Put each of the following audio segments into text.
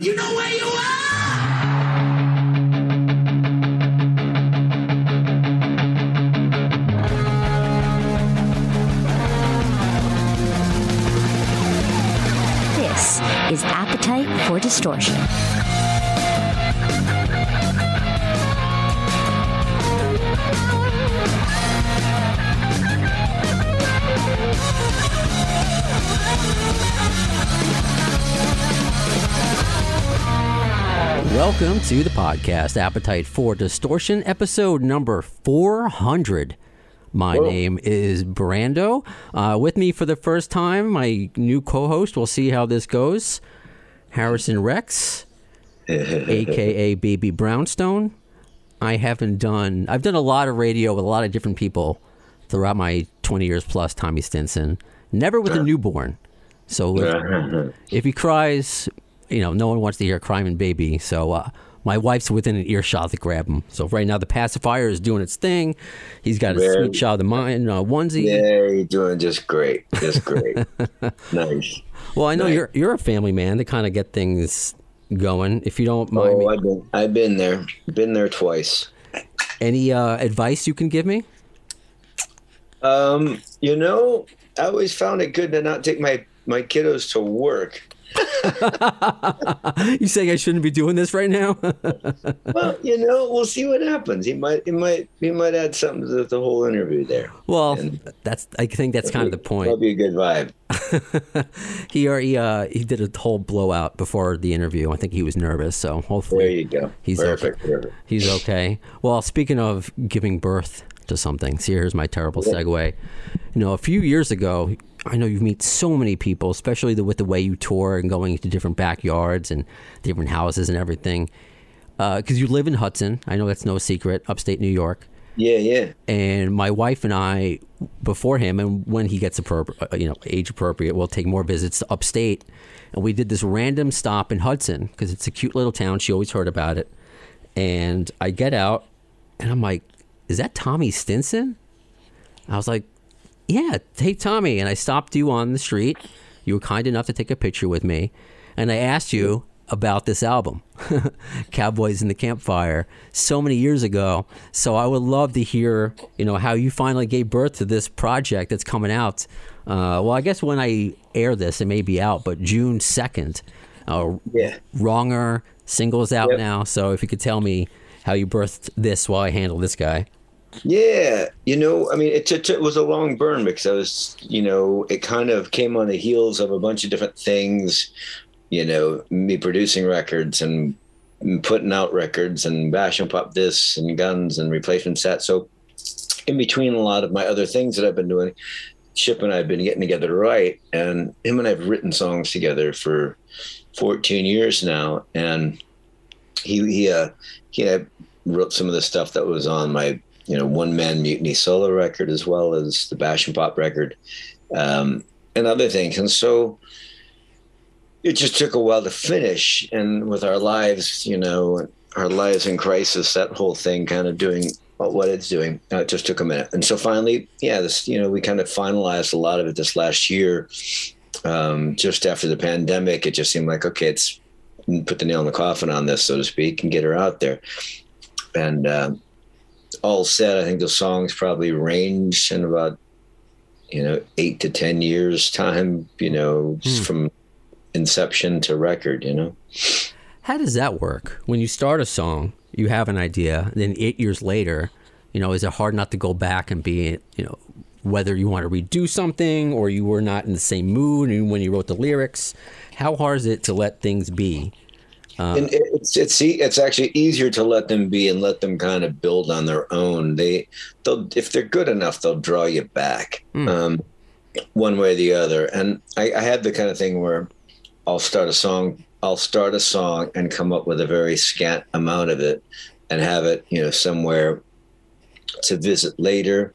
You know where you are! This is Appetite for Distortion. Welcome to the podcast, Appetite for Distortion, episode number 400. My name is Brando. Uh, with me for the first time, my new co host. We'll see how this goes. Harrison Rex, aka Baby Brownstone. I haven't done, I've done a lot of radio with a lot of different people throughout my 20 years plus, Tommy Stinson. Never with a newborn. So if, if he cries, you know, no one wants to hear crying baby. So uh, my wife's within an earshot to grab him. So right now the pacifier is doing its thing. He's got a Very- sweet child of mine uh, onesie. Yeah, you're doing just great. Just great. nice. Well, I know Right. you're you're a family man to kind of get things going. If you don't mind Oh, me, I've been, I've been there. Been there twice. any uh, advice you can give me? Um, you know, I always found it good to not take my my kiddos to work. you saying I shouldn't be doing this right now? Well, you know, we'll see what happens. He might, he might, he might add something to the, whole interview there. well, And- that's I think that's kind of the That'll point. be a good vibe. He already uh, he did a whole blowout before the interview. I think he was nervous, so hopefully There you go. He's perfect. okay. perfect. He's okay. Well, speaking of giving birth to something, see, here's my terrible segue. You know, a few years ago, I know you meet so many people, especially the, with the way you tour and going to different backyards and different houses and everything. Because you live in Hudson, I know that's no secret, upstate New York. Yeah, yeah. And my wife and I, before him, and when he gets appropri- uh, you know age appropriate, we'll take more visits to upstate. And we did this random stop in Hudson because it's a cute little town. She always heard about it. And I get out, and I'm like, "Is that Tommy Stinson?" I was like, "Yeah, hey Tommy." And I stopped you on the street. You were kind enough to take a picture with me, and I asked you about this album, Cowboys in the Campfire, so many years ago. So I would love to hear, you know, how you finally gave birth to this project that's coming out. Uh, well, I guess when I air this, it may be out, but June second. Uh, Yeah. Wronger singles out Yep. now. So if you could tell me how you birthed this while I handle this guy. Yeah, you know, I mean, it, it, it was a long burn because I was, you know, it kind of came on the heels of a bunch of different things, you know, me producing records and putting out records and bash and pop this and guns and replacement sets. So, in between a lot of my other things that I've been doing, Chip and I have been getting together to write, and him and I have written songs together for 14 years now, and he he uh, he uh, wrote some of the stuff that was on my you know one man mutiny solo record as well as the bash and pop record um, and other things. And so it just took a while to finish. And with our lives you know our lives in crisis that whole thing kind of doing what it's doing uh, it just took a minute. And so finally yeah this you know we kind of finalized a lot of it this last year um, just after the pandemic. It just seemed like okay it's put the nail in the coffin on this so to speak and get her out there. And um, all said, I think the songs probably range in about you know eight to ten years time. You know, hmm. from inception to record. You know. How does that work? When you start a song, you have an idea, then eight years later, you know, is it hard not to go back and be, you know, whether you want to redo something or you were not in the same mood when you wrote the lyrics? How hard is it to let things be? And it's it's it's actually easier to let them be and let them kind of build on their own. They they'll if they're good enough, they'll draw you back um, one way or the other. And I, I had the kind of thing where I'll start a song, I'll start a song and come up with a very scant amount of it, and have it you know somewhere to visit later,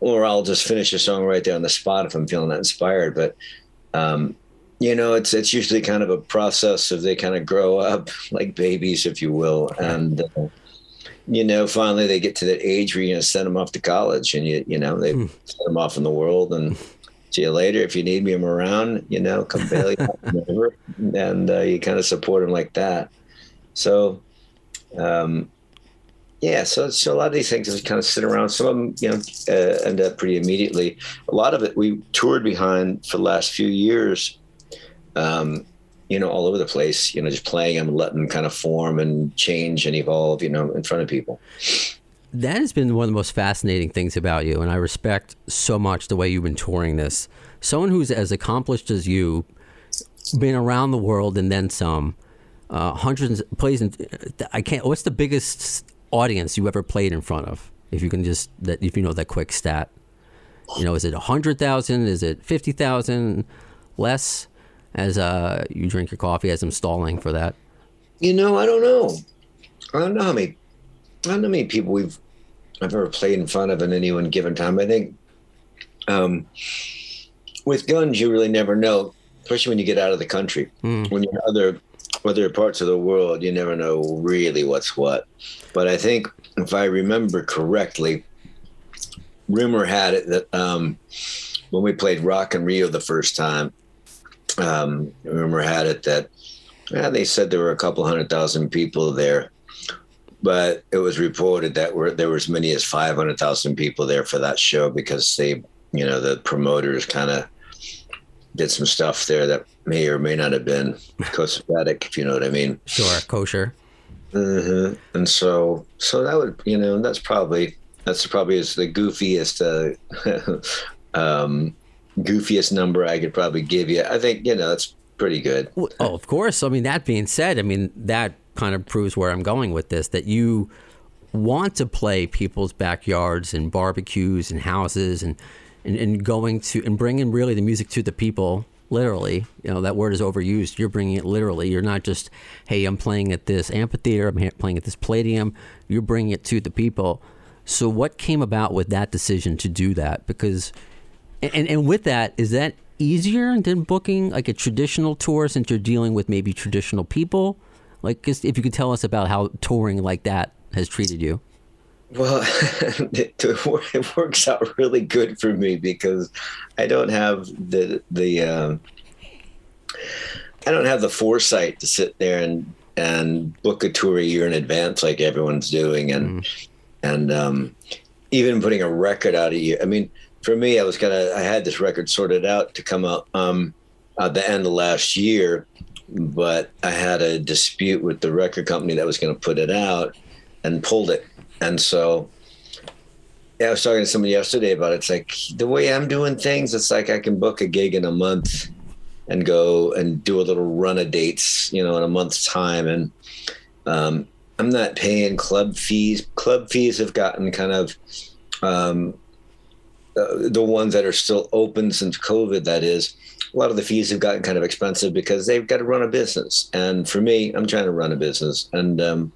or I'll just finish a song right there on the spot if I'm feeling that inspired. But um, you know, it's it's usually kind of a process of they kind of grow up like babies, if you will, and uh, you know, finally they get to that age where you know, send them off to college, and you you know they send them off in the world, and see you later. If you need me, I'm around. You know, come bail you out and uh, you kind of support them like that. So, um, yeah, so, so a lot of these things just kind of sit around. Some of them, you know, uh, end up pretty immediately. A lot of it we toured behind for the last few years. Um, you know, all over the place. You know, just playing them, letting them kind of form and change and evolve. You know, in front of people. That has been one of the most fascinating things about you, and I respect so much the way you've been touring this. Someone who's as accomplished as you, been around the world and then some, uh, hundreds plays. In, I can't. What's the biggest audience you ever played in front of? If you can just that, if you know that quick stat, you know, is it a hundred thousand? Is it fifty thousand? Less? As uh, you drink your coffee, as I'm stalling for that. You know, I don't know. I don't know how many. I don't know how many people we've I've ever played in front of at any one given time. I think um, with guns, you really never know, especially when you get out of the country. Mm. When you're in other other parts of the world, you never know really what's what. But I think if I remember correctly, rumor had it that um, when we played Rock in Rio the first time, um, rumor had it that yeah, they said there were a couple hundred thousand people there, but it was reported that were, there were as many as 500,000 people there for that show because they, you know, the promoters kind of did some stuff there that may or may not have been cosmetic, if you know what I mean. Sure, kosher. hmm And so, so that would, you know, that's probably that's probably is the goofiest, uh, um, goofiest number I could probably give you. I think you know that's pretty good. Oh, of course. I mean, that being said, I mean that kind of proves where I'm going with this. That you want to play people's backyards and barbecues and houses and and, and going to and bringing really the music to the people literally you know that word is overused you're bringing it literally you're not just hey i'm playing at this amphitheater i'm playing at this palladium you're bringing it to the people so what came about with that decision to do that because and and with that is that easier than booking like a traditional tour since you're dealing with maybe traditional people like if you could tell us about how touring like that has treated you Well, it, it works out really good for me because I don't have the the um, I don't have the foresight to sit there and and book a tour a year in advance like everyone's doing, and and um, even putting a record out a year. I mean, for me, I was gonna I had this record sorted out to come out um, at the end of last year, but I had a dispute with the record company that was going to put it out and pulled it. And so yeah, I was talking to somebody yesterday about it. It's like the way I'm doing things, it's like I can book a gig in a month and go and do a little run of dates, you know, in a month's time. And um, I'm not paying club fees. Club fees have gotten kind of um, uh, the ones that are still open since COVID, that is, a lot of the fees have gotten kind of expensive because they've got to run a business. And for me, I'm trying to run a business. And, um,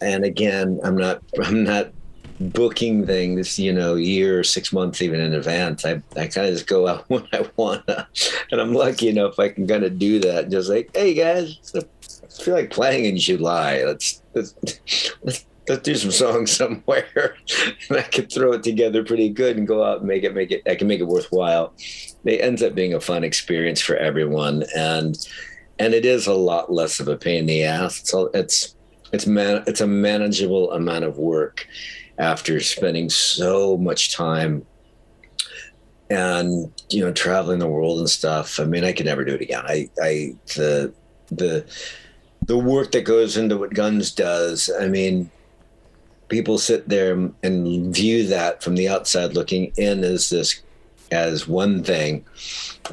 and again, I'm not, I'm not booking things, you know, year, six months, even in advance. I, I kind of just go out when I want to. And I'm lucky enough I can kind of do that. Just like, hey guys, I feel like playing in July. Let's, let's, let's, let's do some songs somewhere. and I can throw it together pretty good and go out and make it, make it, I can make it worthwhile. It ends up being a fun experience for everyone. And, and it is a lot less of a pain in the ass. So it's, it's man, it's a manageable amount of work after spending so much time and you know traveling the world and stuff i mean i could never do it again i i the the the work that goes into what guns does i mean people sit there and view that from the outside looking in as this as one thing.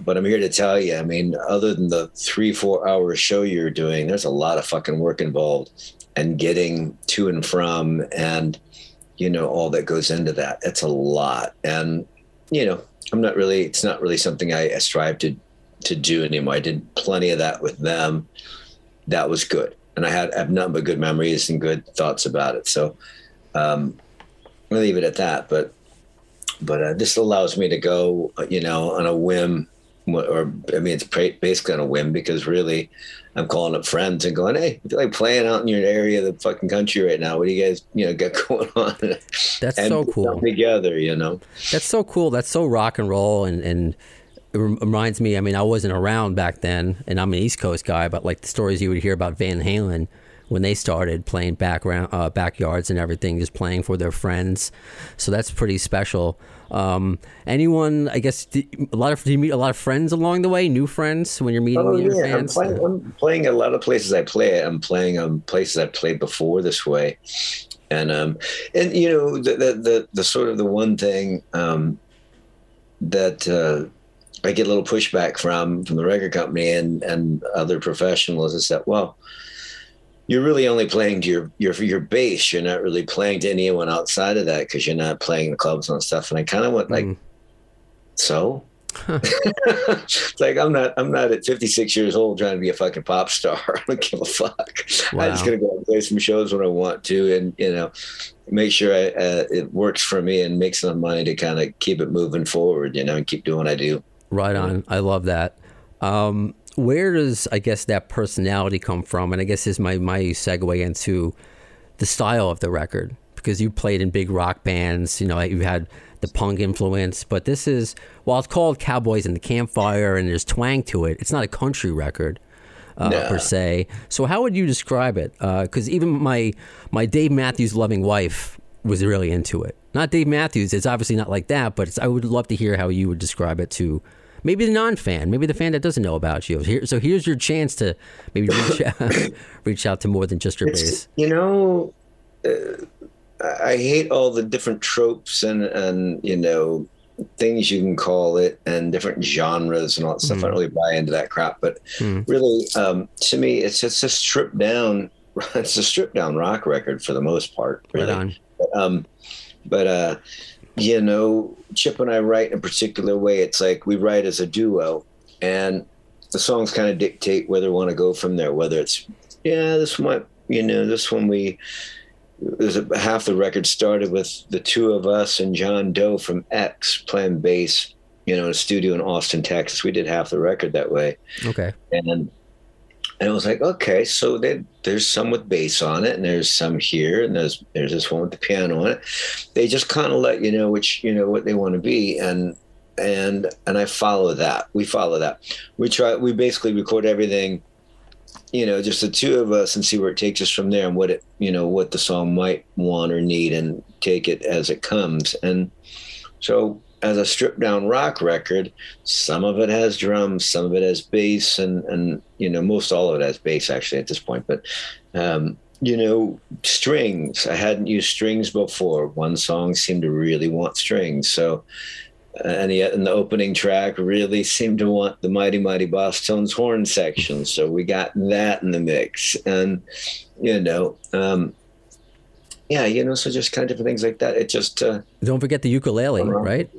But i'm here to tell you i mean other than the three four hour show you're doing there's a lot of fucking work involved and getting to and from and you know all that goes into that. It's a lot. And you know i'm not really it's not really something i, strive to to do anymore. I did plenty of that with them. That was good. And i had I have nothing but good memories and good thoughts about it. So um i'll leave it at that but but uh, this allows me to go you know on a whim or i mean it's basically on a whim because really I'm calling up friends and going, "Hey, I feel like playing out in your area of the fucking country right now. What do you guys, you know, got going on?" That's and so cool. Together, you know. That's so cool. That's so rock and roll, and and it reminds me. I mean, I wasn't around back then, and I'm an East Coast guy, but like the stories you would hear about Van Halen when they started playing background uh, backyards and everything, just playing for their friends. So that's pretty special. Um, anyone, I guess, did, a lot of do you meet a lot of friends along the way? New friends when you're meeting Oh your yeah, I'm fans. playing, I'm playing a lot of places I play. I'm playing um places I've played before this way, and um and you know the the the, the sort of the one thing um that uh, I get a little pushback from from the record company and and other professionals is that well you're really only playing to your your your base. You're not really playing to anyone outside of that because you're not playing the clubs and stuff. And I kind of went like, Mm. so it's like I'm not I'm not at 56 years old trying to be a fucking pop star. I don't give a fuck. I'm just gonna go and play some shows when I want to, and you know, make sure I, uh, it works for me and make some money to kind of keep it moving forward. You know, and keep doing what I do. Right on. I love that. Um, where does I guess that personality come from? And I guess is my my segue into the style of the record because you played in big rock bands. You know, you had the punk influence, but this is while it's called Cowboys in the Campfire and there's twang to it. It's not a country record. Uh, No. Per se, so how would you describe it? Because even my my Dave Matthews loving wife was really into it. Not Dave Matthews; it's obviously not like that. But it's, I would love to hear how you would describe it to maybe the non-fan, maybe the fan that doesn't know about you. Here, so here's your chance to maybe reach out, reach out to more than just your It's, base. you know, uh, I hate all the different tropes and and you know things you can call it and different genres and all that stuff. I don't really buy into that crap, but Mm. really, um, to me, it's it's a stripped down. It's a stripped down rock record for the most part. Right Really. on. Um, but uh, you know, Chip and I write in a particular way. It's like we write as a duo, and the songs kind of dictate where they want to go from there. Whether it's yeah, this one, you know, this one we there's a, half the record started with the two of us and John Doe from X playing bass. You know, in a studio in Austin, Texas. We did half the record that way Okay. and and it was like okay so they, there's some with bass on it and there's some here and there's there's this one with the piano on it. They just kind of let you know which you know what they want to be and and and i follow that. We follow that. We try we basically record everything you know just the two of us and see where it takes us from there and what it you know what the song might want or need and take it as it comes. And so as a stripped down rock record some of it has drums some of it has bass and and you know most all of it has bass actually at this point. But um you know strings i hadn't used strings before. One song seemed to really want strings. So uh, and yet in the opening track really seemed to want the Mighty Mighty Bosstones horn section. So we got that in the mix. And you know um yeah you know so just kind of different things like that. It just uh Don't forget the ukulele, right?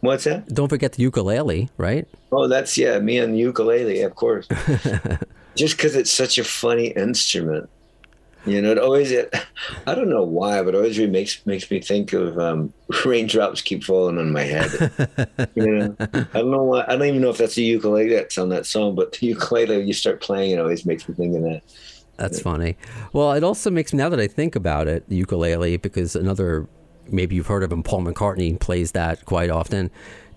What's that Don't forget the ukulele, right? Oh, that's yeah, me and the ukulele, of course. Just because it's such a funny instrument, you know. It always, it, I don't know why, but it always really makes makes me think of um, raindrops keep falling on my head. you know, I don't know why. I don't even know if that's the ukulele that's on that song, but the ukulele you start playing, it always makes me think of that. That's funny. Well, it also makes now that I think about it, the ukulele, because another maybe you've heard of him, Paul McCartney plays that quite often,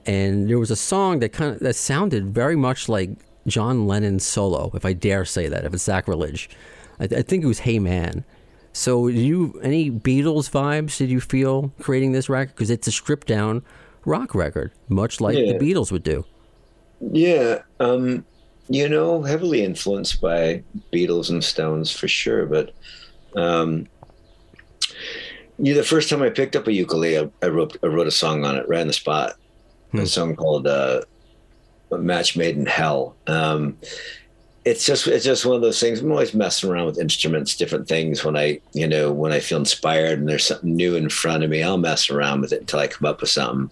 and there was a song that kind of that sounded very much like John Lennon's solo, if I dare say that, if it's sacrilege. I, I think it was "Hey Man." So, you any Beatles vibes? Did you feel creating this record because it's a stripped down rock record, much like Yeah. the Beatles would do? Yeah, um, you know, heavily influenced by Beatles and Stones for sure. But um, yeah, the first time I picked up a ukulele, I, I wrote I wrote a song on it right on the spot. A song called uh, "Match Made in Hell." Um, it's just it's just one of those things. I'm always messing around with instruments, different things. When I you know when I feel inspired and there's something new in front of me, I'll mess around with it until I come up with something.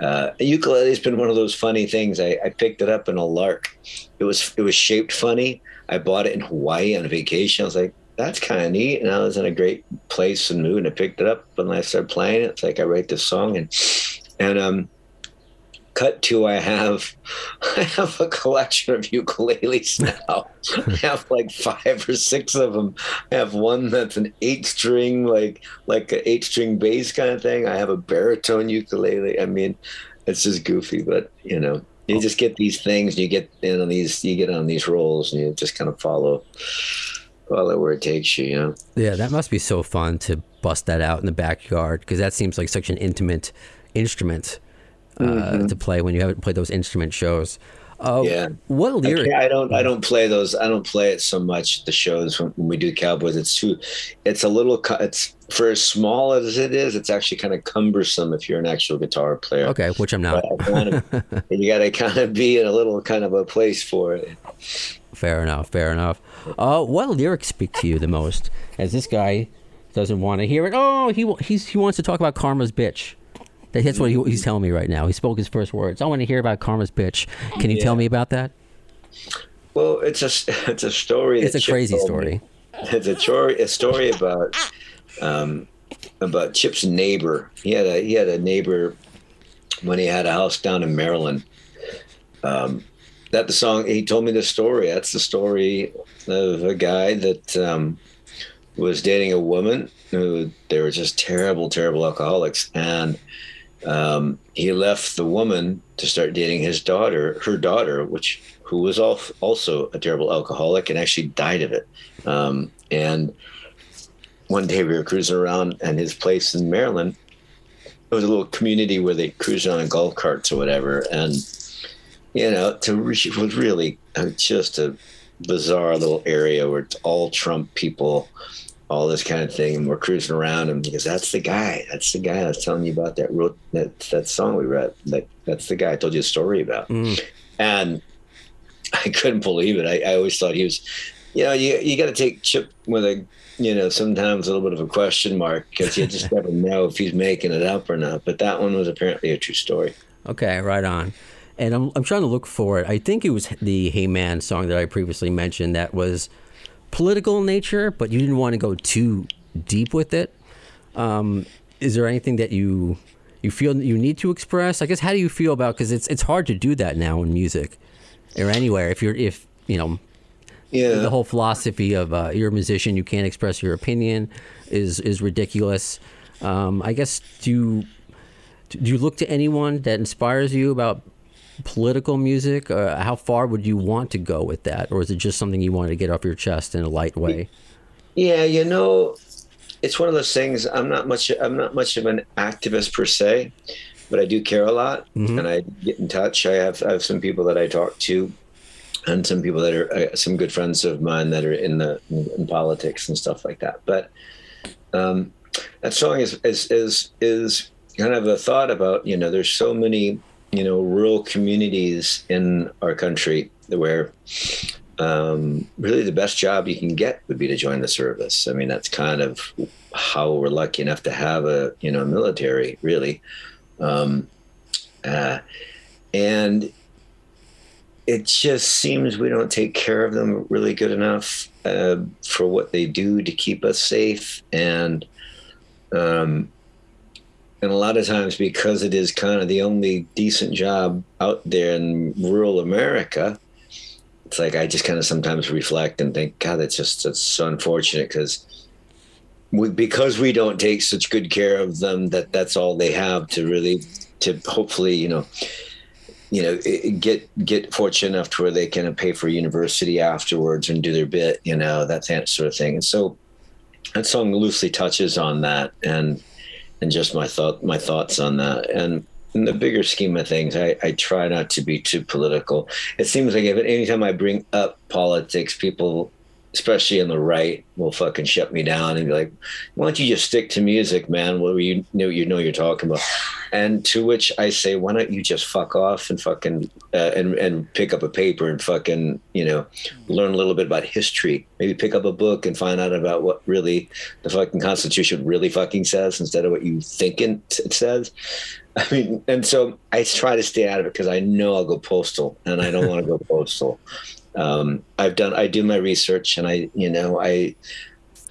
Uh, a ukulele has been one of those funny things. I, I picked it up in a lark. It was it was shaped funny. I bought it in Hawaii on vacation. I was like, that's kind of neat. And I was in a great place and mood, and I picked it up and I started playing it. It's like I write this song and and um, cut to I have I have a collection of ukuleles now. I have like five or six of them. I have one that's an eight string, like like an eight string bass kind of thing. I have a baritone ukulele. I mean, it's just goofy, but you know, You just get these things, you get in on these, you get on these roles, and you just kind of follow, follow where it takes you. You know. Yeah, that must be so fun to bust that out in the backyard because that seems like such an intimate instrument uh, to play when you haven't played those instrument shows. Uh, Yeah. What I, lyric? can't- I don't. I don't play those. I don't play it so much. The shows when, when we do Cowboys, it's too. It's a little. It's for as small as it is. It's actually kind of cumbersome if you're an actual guitar player. Okay, which I'm not. I wanna- you got to kind of be in a little kind of a place for it. Fair enough. Fair enough. Uh, what lyrics speak to you the most? As this guy doesn't want to hear it. Oh, he he's, he wants to talk about Karma's bitch. That's what he, he's telling me right now. He spoke his first words. I want to hear about Karma's bitch. Can you tell me about that? Well, it's a it's a story. It's a crazy told me. story. It's a story. A story about um, about Chip's neighbor. He had a he had a neighbor when he had a house down in Maryland. Um, that the song he told me the story. That's the story of a guy that um, was dating a woman who they were just terrible, terrible alcoholics, and um, he left the woman to start dating his daughter, her daughter, which who was al- also a terrible alcoholic and actually died of it. Um, and one day we were cruising around, and his place in Maryland, it was a little community where they cruised on golf carts or whatever, and you know, to it was really uh, just a bizarre little area where it's all Trump people, all this kind of thing, and we're cruising around, and because that's the guy, that's the guy I was telling you about that wrote that that song we read, that that's the guy I told you a story about, Mm. and I couldn't believe it. I, I always thought he was, you know, you you got to take Chip with a, you know, sometimes a little bit of a question mark because you just never know if he's making it up or not. But that one was apparently a true story. Okay, right on. And I'm, I'm trying to look for it. I think it was the Hey Man song that I previously mentioned that was political in nature, but you didn't want to go too deep with it. Um, is there anything that you you feel you need to express? I guess how do you feel about because it's it's hard to do that now in music or anywhere. If you're if you know Yeah, the whole philosophy of uh, you're a musician, you can't express your opinion is is ridiculous. Um, I guess do you, do you look to anyone that inspires you about political music? Uh, how far would you want to go with that, or is it just something you want to get off your chest in a light way? Yeah, you know, it's one of those things. I'm not much. I'm not much of an activist per se, but I do care a lot, and I get in touch. I have I have some people that I talk to, and some people that are uh, some good friends of mine that are in the in, in politics and stuff like that. But um, that song is is is is kind of a thought about you know there's so many you know rural communities in our country where um, really the best job you can get would be to join the service. I mean, that's kind of how we're lucky enough to have a you know military, really, um, uh, and it just seems we don't take care of them really good enough uh, for what they do to keep us safe and. Um, and a lot of times, because it is kind of the only decent job out there in rural America, it's like I just kind of sometimes reflect and think, God, that's just that's so unfortunate because we, because we don't take such good care of them that that's all they have to really to hopefully you know you know get get fortunate enough to where they can pay for university afterwards and do their bit you know that that sort of thing. And so that song loosely touches on that. And and just my thought my thoughts on that and in the bigger scheme of things, I, I try not to be too political. It seems like if anytime I bring up politics, people, especially on the right, will fucking shut me down and be like, "Why don't you just stick to music, man? What you know you know you're talking about?" And to which I say, "Why don't you just fuck off and fucking uh, and and pick up a paper and fucking you know learn a little bit about history? Maybe pick up a book and find out about what really the fucking Constitution really fucking says instead of what you think it it says." I mean, and so I try to stay out of it because I know I'll go postal, and I don't want to go postal. Um, I've done, I do my research, and I, you know, I,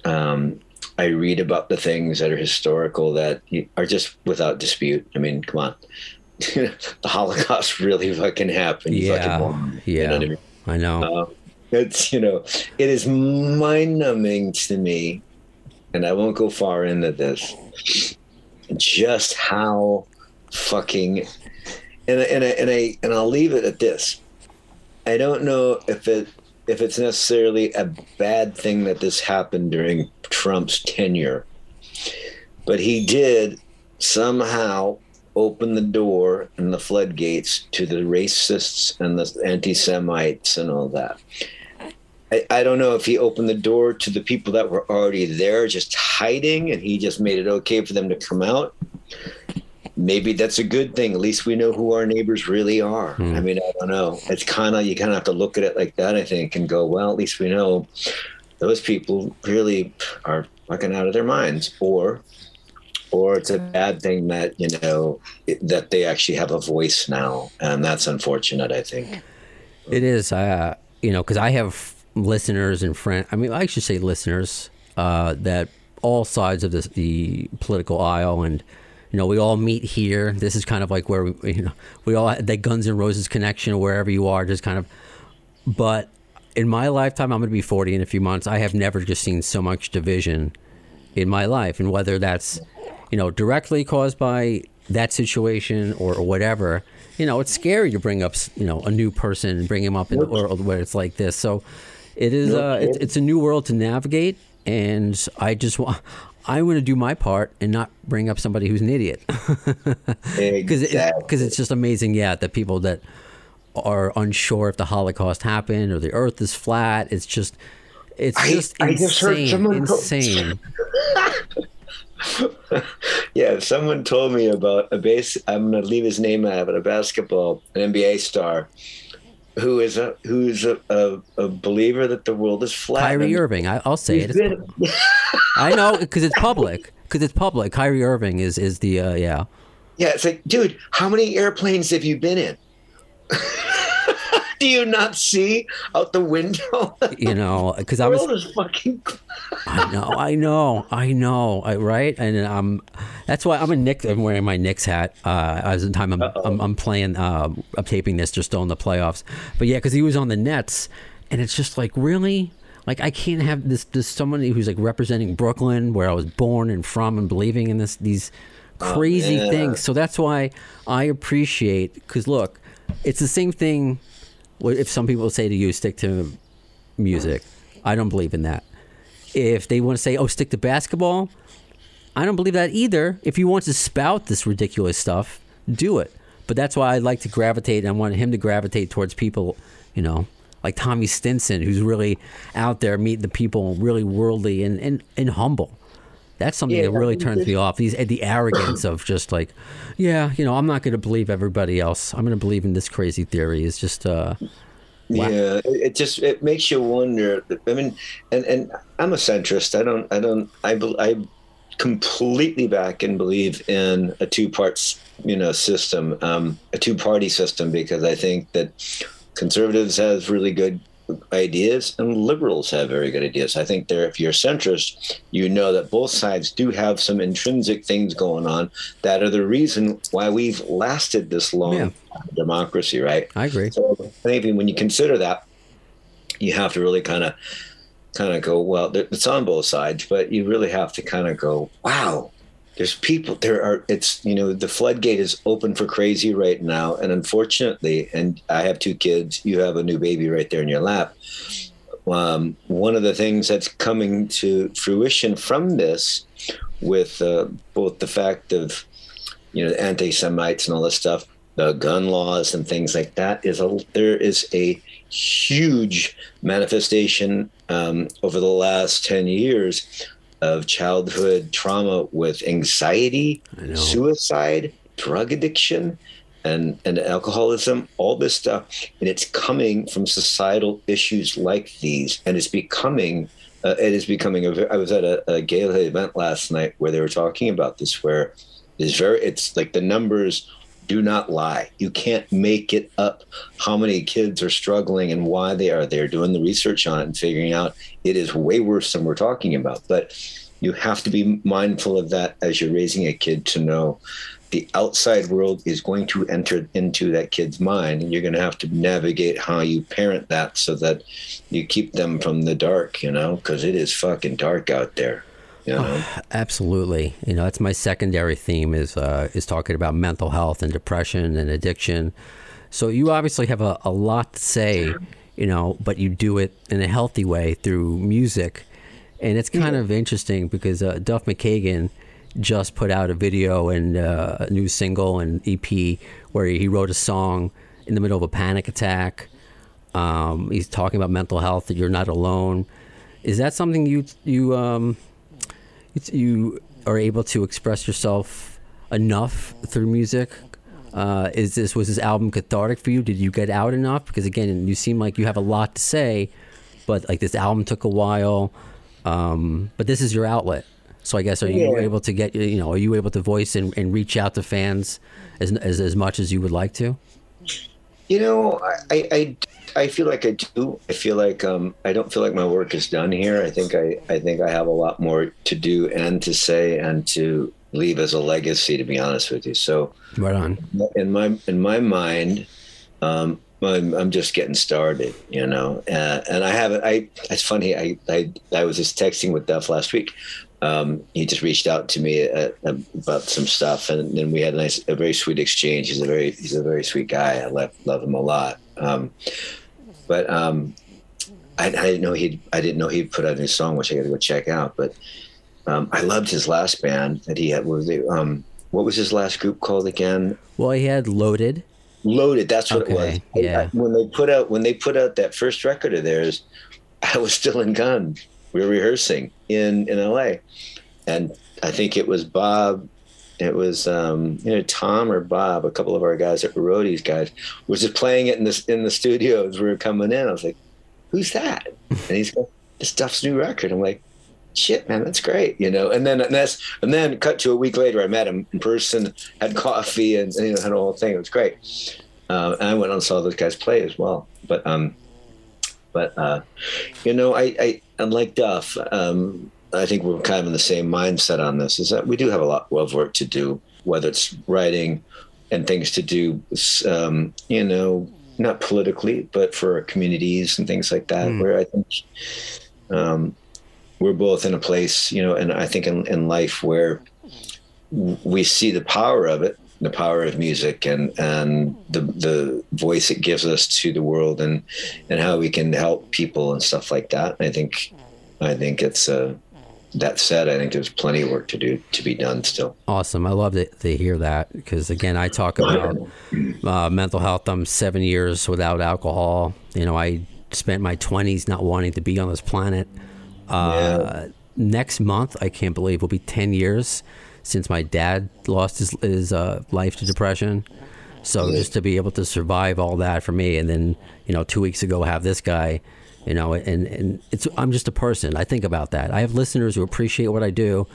um, I read about the things that are historical that are just without dispute. I mean, come on, the Holocaust really fucking happened. You fucking Yeah. You yeah, know I mean? I know. Uh, it's you know, it is mind numbing to me, and I won't go far into this. Just how fucking and and I, and I and I'll leave it at this. I don't know if it if it's necessarily a bad thing that this happened during Trump's tenure, but he did somehow open the door and the floodgates to the racists and the anti-Semites and all that. I, I don't know if he opened the door to the people that were already there, just hiding, and he just made it okay for them to come out maybe that's a good thing. At least we know who our neighbors really are. I mean, I don't know. It's kind of you kind of have to look at it like that, I think, and go, well, at least we know those people really are fucking out of their minds, or or it's a bad thing that you know that they actually have a voice now, and that's unfortunate. I think. It is, uh, you know, because I have listeners and friends. I mean, I should say listeners uh, that all sides of this, the political aisle, and you know, we all meet here. This is kind of like where we, you know, we all that Guns N' Roses connection, wherever you are, just kind of. But in my lifetime, I'm going to be 40 in a few months. I have never just seen so much division in my life, and whether that's, you know, directly caused by that situation or, whatever, you know, it's scary to bring up, you know, a new person and bring him up in a world where it's like this. So it is, uh, it's, it's a new world to navigate, and I just want. I want to do my part and not bring up somebody who's an idiot, because Exactly. it's just amazing, yeah, that people that are unsure if the Holocaust happened or the Earth is flat. It's just, it's I- just I insane, just heard someone insane. Yeah, someone told me about a base. I'm going to leave his name out but. A basketball, an NBA star, who is a who's a, a, a believer that the world is flat. Kyrie Irving, I, I'll say it. he's been- I know because it's public. Because it's public. Kyrie Irving is is the uh, yeah. yeah, it's like, dude, how many airplanes have you been in? Do you not see out the window? You know, because I was is fucking. I know, I know, I know, I, right? And um, that's why I'm a Knicks. I'm wearing my Knicks hat. Uh, as the time I'm, I'm I'm playing, uh, I'm taping this just still in the playoffs. But yeah, because he was on the Nets, and it's just like really, like I can't have this this somebody who's like representing Brooklyn, where I was born and from, and believing in this these crazy yeah. things. So that's why I appreciate because look, it's the same thing. If some people say to you, stick to music, I don't believe in that if they want to say, "Oh, stick to basketball," I don't believe that either. If you want to spout this ridiculous stuff, do it. But that's why I like to gravitate. and I want him to gravitate towards people, you know, like Tommy Stinson, who's really out there meeting the people, really worldly and and, and humble. That's something Yeah, that really turns me off. These the arrogance of just like, yeah, you know, I'm not going to believe everybody else. I'm going to believe in this crazy theory. Is just uh, Wow. Yeah, it, just it makes you wonder. I mean, and and I'm a centrist. I don't I don't I I completely back and believe in a two parts you know system, um, a two party system because I think that conservatives have really good ideas and liberals have very good ideas. I think there if you're centrist, you know that both sides do have some intrinsic things going on that are the reason why we've lasted this long Yeah. democracy, right? I agree. So maybe when you consider that, you have to really kind of kind of go, well, it's on both sides, but you really have to kind of go, wow, there's people there are it's you know the floodgate is open for crazy right now. And unfortunately and i have two kids you have a new baby right there in your lap. Um, one of the things that's coming to fruition from this with uh, both the fact of you know anti-semites and all this stuff the gun laws and things like that is a there is a huge manifestation um, over the last 10 years of childhood trauma with anxiety suicide drug addiction and, and alcoholism all this stuff. And it's coming from societal issues like these. And it's becoming uh, it is becoming a i was at a, a gala event last night where they were talking about this where it's very it's like the numbers do not lie. You can't make it up how many kids are struggling and why they are they're doing the research on it and figuring out it is way worse than we're talking about. But you have to be mindful of that as you're raising a kid to know the outside world is going to enter into that kid's mind and you're going to have to navigate how you parent that so that you keep them from the dark you know because it is fucking dark out there You know? Absolutely. You know, that's my secondary theme is uh, is talking about mental health and depression and addiction. So you obviously have a, a lot to say, you know, but you do it in a healthy way through music. And it's kind of interesting because uh, Duff McKagan just put out a video and uh, a new single and EP where he wrote a song in the middle of a panic attack. Um, he's talking about mental health that you're not alone. Is that something you you um, you are able to express yourself enough through music? Uh, is this was this album cathartic for you? Did you get out enough? Because again, you seem like you have a lot to say, but like this album took a while. Um, but this is your outlet, so I guess are you Yeah. able to get you know are you able to voice and, and reach out to fans as, as as much as you would like to? You know, I, I, I feel like I do. I feel like um, I don't feel like my work is done here. I think I, I think I have a lot more to do and to say and to leave as a legacy. To be honest with you, so Right on. in my in my mind, um, I'm, I'm just getting started, you know. Uh, and I haven't. I it's funny. I, I I was just texting with Duff last week. Um, he just reached out to me uh about some stuff, and then we had a nice, a very sweet exchange. He's a very he's a very sweet guy. I love love him a lot. Um, but um, I, I didn't know he'd I didn't know he'd put out a new song, which I got to go check out. But um, I loved his last band that he had. What was it? Um, what was his last group called again? Well, he had loaded. Loaded. That's what it was. Okay, yeah. I- when they put out when they put out that first record of theirs, I was still in Gun. We were rehearsing in in L.A. and I think it was Bob. It was um, you know Tom or Bob, a couple of our guys that were roadies guys, was just playing it in the in the studio as we were coming in. I was like, "Who's that?" And he's going, "This Duff's new record." I'm like, shit, man, that's great, you know. And then and that's and then cut to a week later, I met him in person, had coffee, and, and you know, had a whole thing. It was great. Uh, and I went and saw those guys play as well. But um, but uh, you know, I, I unlike Duff, um, I think we're kind of in the same mindset on this. Is that we do have a lot of work to do, whether it's writing and things to do, um, you know, not politically, but for our communities and things like that. Where I think um, we're both in a place, you know, and I think in, in life where we see the power of it, the power of music and, and the, the voice it gives us to the world and, and how we can help people and stuff like that. I think, I think it's, uh, that said, I think there's plenty of work to do to be done still. Awesome. I love to, to hear that because, again, I talk about uh, mental health. I'm seven years without alcohol. You know, I spent my 20s not wanting to be on this planet. Uh, Next month, I can't believe, will be 10 years since my dad lost his, his uh, life to depression. So just to be able to survive all that for me, and then you know, two weeks ago have this guy, you know, and and it's I'm just a person. I think about that. I have listeners who appreciate what I do,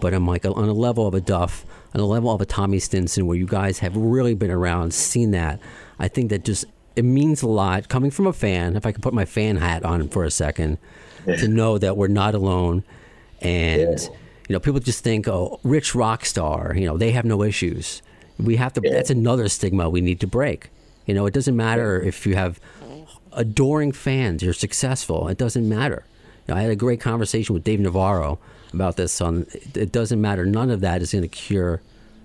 but I'm like on a level of a Duff, on a level of a Tommy Stinson, where you guys have really been around, seen that. I think that just it means a lot coming from a fan. If I could put my fan hat on for a second, to know that we're not alone, and you know, people just think, oh, rich rock star, you know, they have no issues. We have to. That's another stigma we need to break. You know, it doesn't matter if you have adoring fans, you're successful. It doesn't matter. You know, I had a great conversation with Dave Navarro about this. On it doesn't matter. None of that is going to cure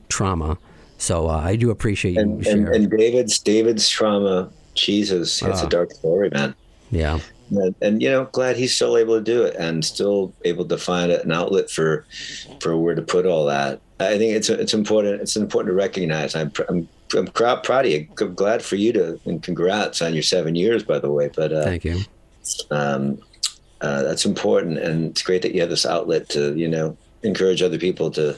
trauma. So uh, I do appreciate you And, and, sharing. and David's, David's trauma, Jesus, it's a dark story, man. yeah, and, and you know glad he's still able to do it and still able to find an outlet for for where to put all that. I think it's it's important it's important to recognize. I'm i'm, I'm proud, proud of you. I'm glad for you to and congrats on your seven years by the way but uh, thank you. um, uh, that's important and it's great that you have this outlet to you know encourage other people to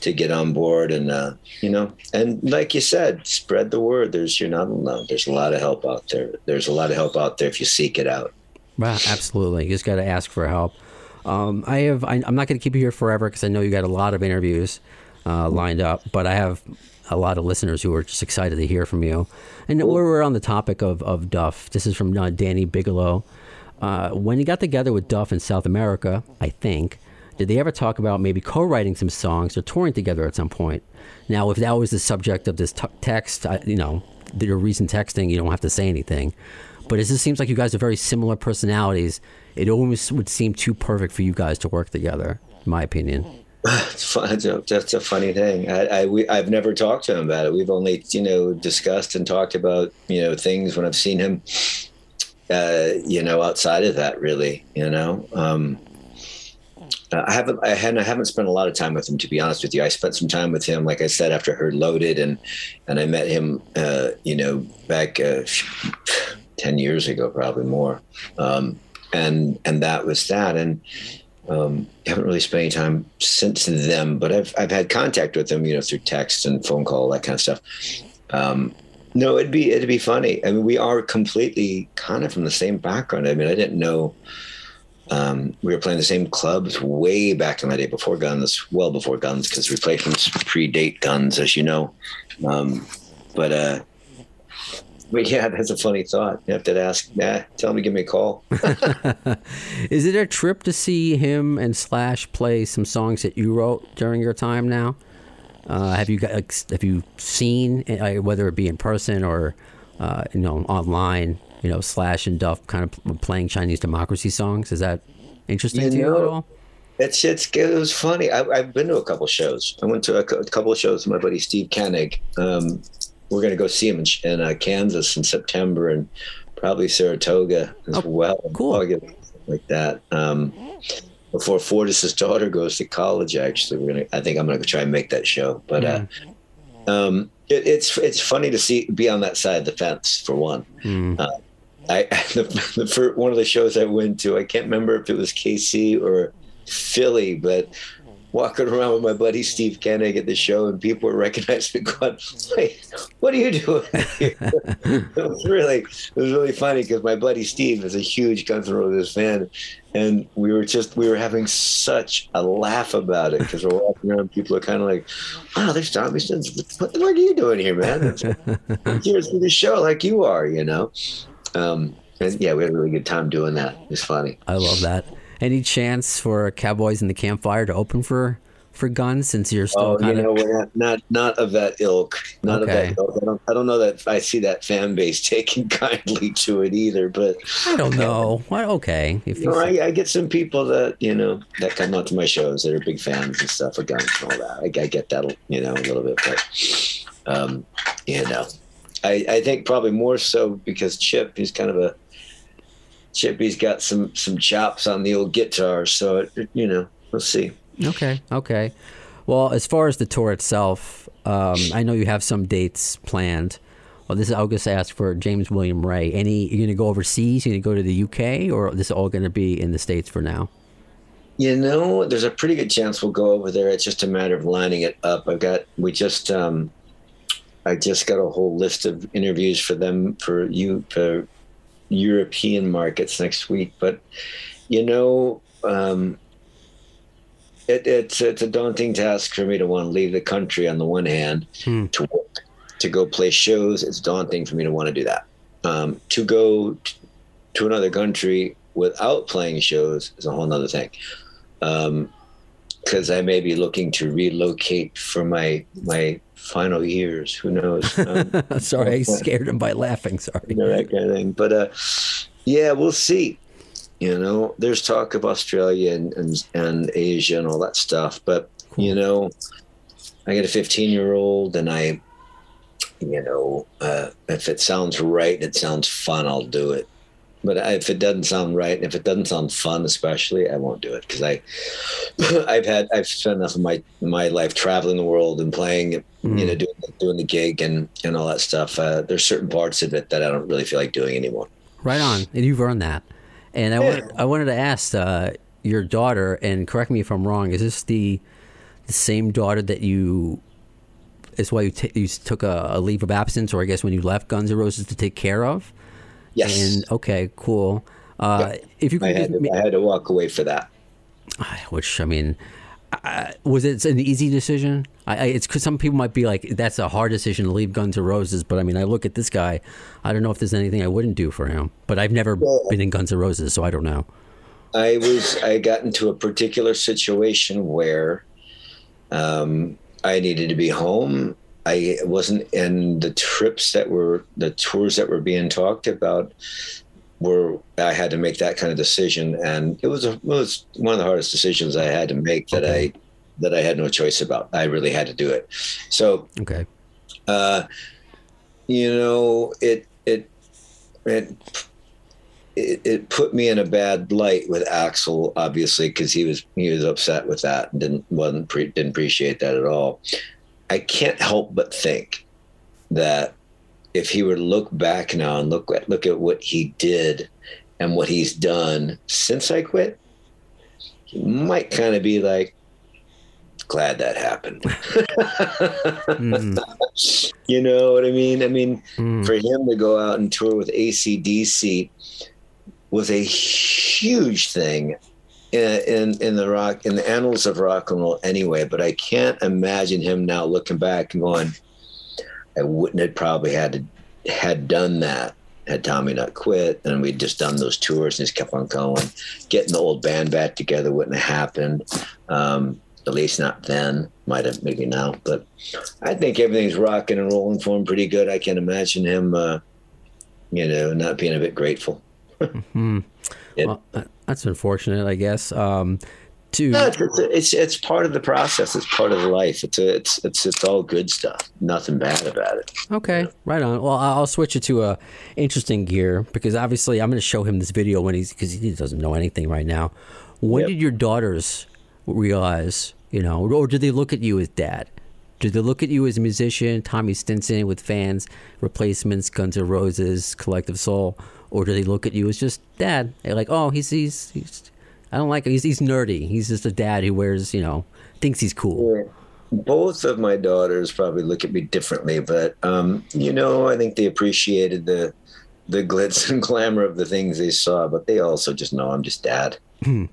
to get on board and uh, you know and like you said spread the word. There's you're not alone. There's a lot of help out there. There's a lot of help out there if you seek it out Well, absolutely. You just got to ask for help. Um, I have. I, I'm not going to keep you here forever because I know you got a lot of interviews uh, lined up. But I have a lot of listeners who are just excited to hear from you. And we're, we're on the topic of, of Duff. This is from uh, Danny Bigelow. Uh, when you got together with Duff in South America, I think, did they ever talk about maybe co-writing some songs or touring together at some point? Now, if that was the subject of this t- text, I, you know, your recent texting, you don't have to say anything. But it just seems like you guys are very similar personalities. It almost would seem too perfect for you guys to work together. in my opinion. It's a- That's a funny thing. I, I we, I've never talked to him about it. We've only you know discussed and talked about you know things when I've seen him. Uh, you know, outside of that, really, you know. Um, uh, I haven't, I hadn't, I haven't spent a lot of time with him, to be honest with you. I spent some time with him, like I said, after I heard Loaded, and and I met him, uh, you know, back uh, ten years ago, probably more, um, and and that was that, and um, haven't really spent any time since then. But I've I've had contact with him, you know, through text and phone call, that kind of stuff. Um, no, it'd be it'd be funny. I mean, we are completely kind of from the same background. I mean, I didn't know um, we were playing the same clubs way back in my day before Guns, well before Guns, because replacements predate Guns, as you know. Um, but uh, but yeah, that's a funny thought. You have to ask. Nah, tell him to give me a call. Is it a trip to see him and Slash play some songs that you wrote during your time now? Uh, have you got, like, have you seen uh, whether it be in person or uh, you know online? You know, Slash and Duff kind of playing Chinese democracy songs. Is that interesting You to you at all? It's it's it was funny. I, I've been to a couple shows. I went to a, cou- couple of shows with my buddy Steve Koenig. Um, we're going to go see him in, in uh, Kansas in September and probably Saratoga as Oh, well. cool. August, like that. Um, before Fortis's daughter goes to college, actually, we're gonna. I think I'm going to try and make that show. But uh, um, it, it's it's funny to see be on that side of the fence for one. Mm. Uh, I the, the for one of the shows I went to, I can't remember if it was KC or Philly, but walking around with my buddy Steve Koenig at the show, and people were recognizing me, going, "Wait, what are you doing?" Here? it was really, it was really funny because my buddy Steve is a huge Guns N' Roses fan, and we were just we were having such a laugh about it because we're walking around, people are kind of like, "Wow, there's Tommy Stinson. What the fuck are you doing here, man?" I'm here for the show like you are, you know. Um, and yeah, we had a really good time doing that. It was funny. I love that. Any chance for Cowboys in the Campfire to open for for Guns since you're still Oh, you kind know, of not, not not of that ilk. Not Okay. of that ilk. I don't, I don't know that I see that fan base taking kindly to it either. But I don't know. Well, okay, if you you know, I, I get some people that you know that come out to my shows that are big fans and stuff of guns and all that. I, I get that, you know, a little bit, but um, you know, I, I think probably more so because Chip, he's kind of a Chippy's got some some chops on the old guitar, so it, it- you know, we'll see. Okay, okay. Well, as far as the tour itself, um, I know you have some dates planned. Well, this is I'll just ask for James William Ray. Any you're going to go overseas? You're going to go to the UK, or this is all going to be in the states for now? You know, there's a pretty good chance we'll go over there. It's just a matter of lining it up. I've got we just um I just got a whole list of interviews for them for you for European markets next week. But you know, um it, it's it's a daunting task for me to want to leave the country on the one hand Hmm. to work, to go play shows. It's daunting for me to want to do that. Um, to go t- to another country without playing shows is a whole other thing. Um, because I may be looking to relocate for my my final years. Who knows? Um, Sorry, I scared him by laughing. Sorry. you know, that kind of thing. But uh, yeah, we'll see. You know, there's talk of Australia and, and and Asia and all that stuff. But you know, I got a 15 year old, and I, you know, uh, if it sounds right and it sounds fun, I'll do it. But if it doesn't sound right, and if it doesn't sound fun, especially, I won't do it because I, I've had I've spent enough of my my life traveling the world and playing, you know, doing doing the gig and and all that stuff. Uh, there's certain parts of it that I don't really feel like doing anymore. Right on, and you've earned that. And I Yeah. wanted, I wanted to ask uh, your daughter, and correct me if I'm wrong. Is this the the same daughter that you? Is why you, t- you took a, a leave of absence, or I guess when you left Guns N' Roses to take care of? Yes, And okay, cool. Uh, If you I could, had to, me, I had to walk away for that. which I mean, I, was it an easy decision? I, I, it's because some people might be like, that's a hard decision to leave Guns N' Roses. But I mean, I look at this guy. I don't know if there's anything I wouldn't do for him. But I've never been in Guns N' Roses, so I don't know. I was I got into a particular situation where um, I needed to be home. I wasn't in the trips that were the tours that were being talked about. where I had to make that kind of decision, and it was a, it was one of the hardest decisions I had to make that I that I had no choice about. I really had to do it. So Okay. uh, you know, it it it it, it put me in a bad light with Axl, obviously, because he was he was upset with that and didn't wasn't pre, didn't appreciate that at all. I can't help but think that if he were to look back now and look at look at what he did and what he's done since I quit, he might kind of be like, glad that happened. Mm, you know what I mean? I mean, mm, for him to go out and tour with AC/DC was a huge thing in, in the rock in the annals of rock and roll anyway. But I can't imagine him now looking back and going, I wouldn't have probably had to had done that had Tommy not quit and we'd just done those tours and just kept on going. Getting the old band back together wouldn't have happened. Um, at least not then. Might have maybe now, but I think everything's rocking and rolling for him pretty good. I can imagine him, uh, you know, not being a bit grateful. mm. Yeah. Well, that- that's unfortunate, I guess. Um, to No, it's, it's it's part of the process. It's part of the life. It's a, it's it's it's all good stuff. Nothing bad about it. Okay, right on. Well, I'll switch it to a interesting gear because obviously I'm going to show him this video when he's because he doesn't know anything right now. When Yep. did your daughters realize, you know, or did they look at you as dad? Did they look at you as a musician, Tommy Stinson with fans, replacements, Guns N' Roses, Collective Soul, or do they look at you as just dad? They're like, oh, he's he's, he's I don't like him. He's he's nerdy. He's just a dad who wears, you know, thinks he's cool. Both of my daughters probably look at me differently, but um, you know, I think they appreciated the the glitz and glamour of the things they saw, but they also just know I'm just dad. Hmm.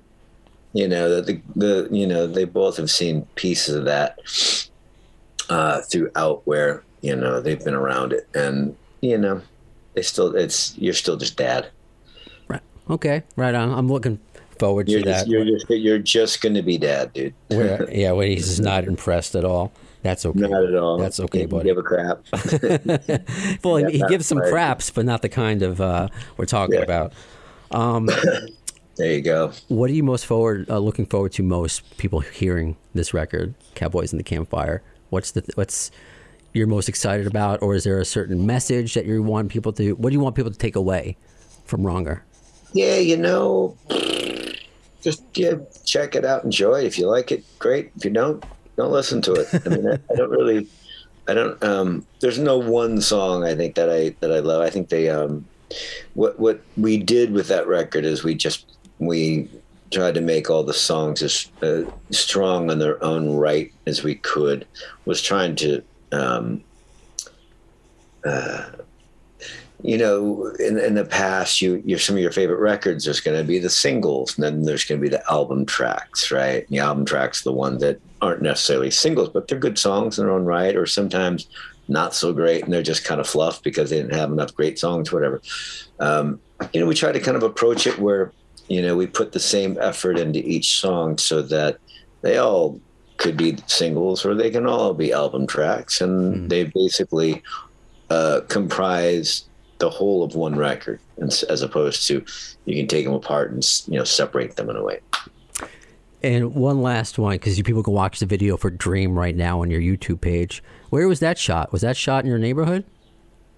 You know that the the you know they both have seen pieces of that uh, throughout where you know they've been around it, and you know they still it's you're still just dad. Right. Okay. Right on. I'm looking forward to You're that. just, you're just you're just going to be dad, dude. Where, yeah, when he's not impressed at all. That's okay. Not at all. That's okay, buddy. Give a crap. well, Yeah, he gives some right. craps, but not the kind of uh, we're talking Yeah. about. Um, there you go. what are you most forward, uh, looking forward to most? People hearing this record, "Cowboys in the Campfire." What's the what's you're most excited about, or is there a certain message that you want people to? What do you want people to take away from Wronger? Yeah, you know, just yeah, check it out, enjoy. If you like it, great. If you don't, don't listen to it. I mean, I, don't really, I don't. Um, there's no one song I think that I that I love. I think they um, what what we did with that record is we just we tried to make all the songs as uh, strong in their own right as we could. Was trying to um, you know, in, in the past, you your some of your favorite records. There's going to be the singles, and then there's going to be the album tracks, right? And The album tracks, the ones that aren't necessarily singles, but they're good songs in their own right, or sometimes not so great, and they're just kind of fluff because they didn't have enough great songs, whatever. Um, you know, we try to kind of approach it where you know we put the same effort into each song so that they all could be singles or they can all be album tracks, and they basically uh, comprise the whole of one record, as opposed to you can take them apart and you know separate them in a way. And one last one, because you people can watch the video for Dream right now on your YouTube page. Where was that shot? Was that shot in your neighborhood?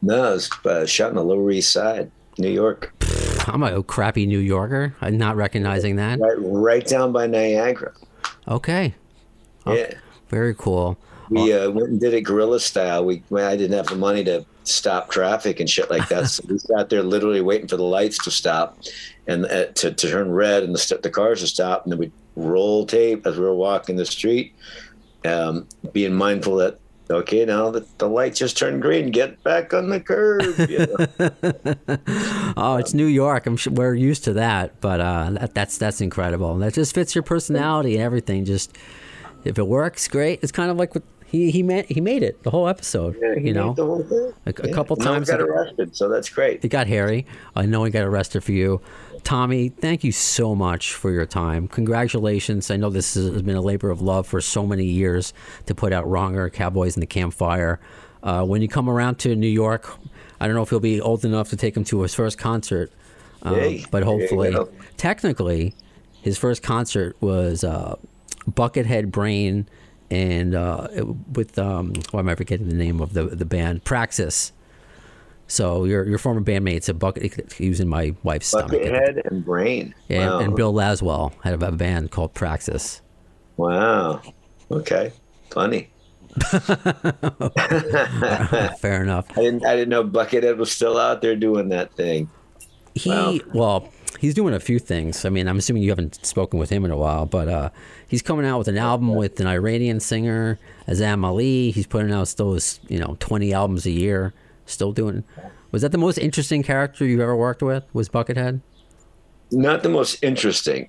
No, it's uh, shot in the Lower East Side, New York, I'm a crappy New Yorker. I'm not recognizing that. right, right down by Niagara. Okay. Yeah, Very cool. we uh, went and did it guerrilla style. We I didn't have the money to stop traffic and shit like that, so we sat there literally waiting for the lights to stop and uh, to, to turn red and the, the cars to stop, and then we roll tape as we were walking the street, um, being mindful that. Okay, now the, the light just turned green. Get back on the curb. You know? Oh, it's New York. I'm sure we're used to that, but uh, that, that's that's incredible. That just fits your personality and everything. Just if it works, great. It's kind of like what he he made he made it the whole episode. Yeah, he you know, made the whole thing. a, a couple No times. got arrested, so that's great. It got hairy. I know he got arrested for you. Tommy, thank you so much for your time. Congratulations. I know this has been a labor of love for so many years to put out Wronger, Cowboys in the Campfire. Uh, when you come around to New York, I don't know if you'll be old enough to take him to his first concert. Um, but hopefully, technically, his first concert was uh, Buckethead Brain and uh, with um, why am I forgetting the name of the the band Praxis. So your your former bandmates at Bucket, he was in my wife's stomach. Buckethead and Brain. Yeah, wow. and Bill Laswell had a, a band called Praxis. Wow. Okay. Funny. Fair enough. I didn't. I didn't know Buckethead was still out there doing that thing. He Wow. well, he's doing a few things. I mean, I'm assuming you haven't spoken with him in a while, but uh, he's coming out with an album with an Iranian singer, Azam Ali. He's putting out still his you know 20 albums a year. Still doing. Was that the most interesting character you've ever worked with? Was Buckethead? Not the most interesting.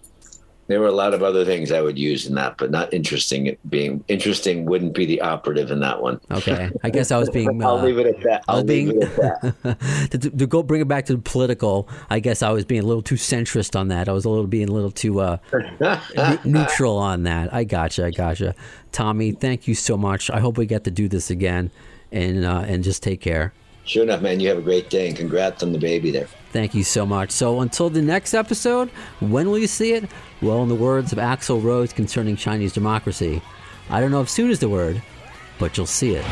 There were a lot of other things I would use in that, but not interesting. It being interesting wouldn't be the operative in that one. Okay, I guess I was being. I'll uh, leave it at that. I I'll was leave being it at that. to, to go bring it back to the political. I guess I was being a little too centrist on that. I was a little being a little too uh, ne- neutral on that. I gotcha. I gotcha. Tommy, thank you so much. I hope we get to do this again, and uh, and just take care. Sure enough, man. You have a great day, and congrats on the baby there. Thank you so much. So until the next episode, when will you see it? Well, in the words of Axl Rose concerning Chinese democracy, I don't know if soon is the word, but you'll see it.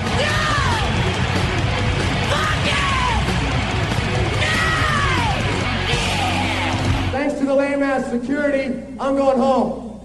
Thanks to the lame ass security, I'm going home.